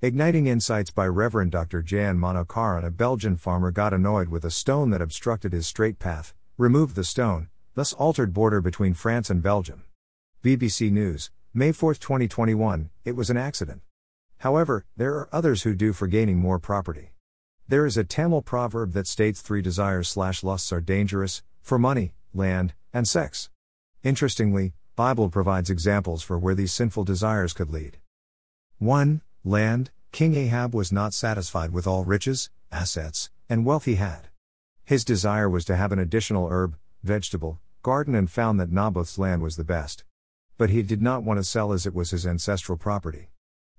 Igniting Insights by Reverend Dr. Jan Manokaran, a Belgian farmer got annoyed with a stone that obstructed his straight path, removed the stone, thus altered border between France and Belgium. BBC News, May 4, 2021, it was an accident. However, there are others who do for gaining more property. There is a Tamil proverb that states three desires slash lusts are dangerous, for money, land, and sex. Interestingly, Bible provides examples for where these sinful desires could lead. 1. Land, King Ahab was not satisfied with all riches, assets, and wealth he had. His desire was to have an additional herb, vegetable, garden and found that Naboth's land was the best. But he did not want to sell as it was his ancestral property.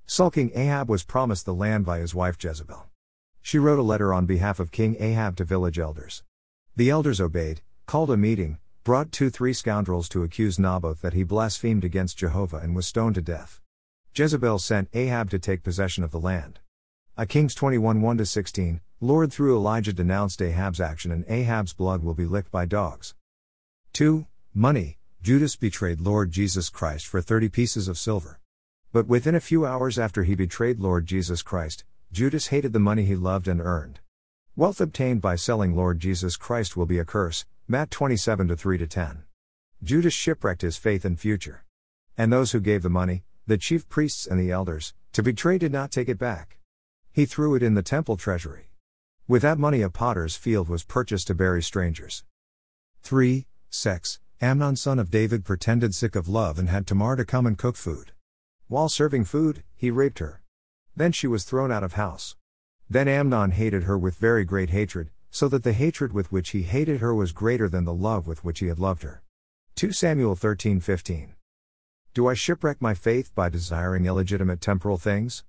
Sulking Ahab was promised the land by his wife Jezebel. She wrote a letter on behalf of King Ahab to village elders. The elders obeyed, called a meeting, brought two three scoundrels to accuse Naboth that he blasphemed against Jehovah and was stoned to death. Jezebel sent Ahab to take possession of the land. A Kings 21 1 16, Lord through Elijah denounced Ahab's action and Ahab's blood will be licked by dogs. 2. Money Judas betrayed Lord Jesus Christ for 30 pieces of silver. But within a few hours after he betrayed Lord Jesus Christ, Judas hated the money he loved and earned. Wealth obtained by selling Lord Jesus Christ will be a curse, Matt 27 3 10. Judas shipwrecked his faith and future. And those who gave the money, the chief priests and the elders, to betray did not take it back. He threw it in the temple treasury. With that money, a potter's field was purchased to bury strangers. 3. Sex Amnon, son of David, pretended sick of love and had Tamar to come and cook food. While serving food, he raped her. Then she was thrown out of house. Then Amnon hated her with very great hatred, so that the hatred with which he hated her was greater than the love with which he had loved her. 2 Samuel 13:15. Do I shipwreck my faith by desiring illegitimate temporal things?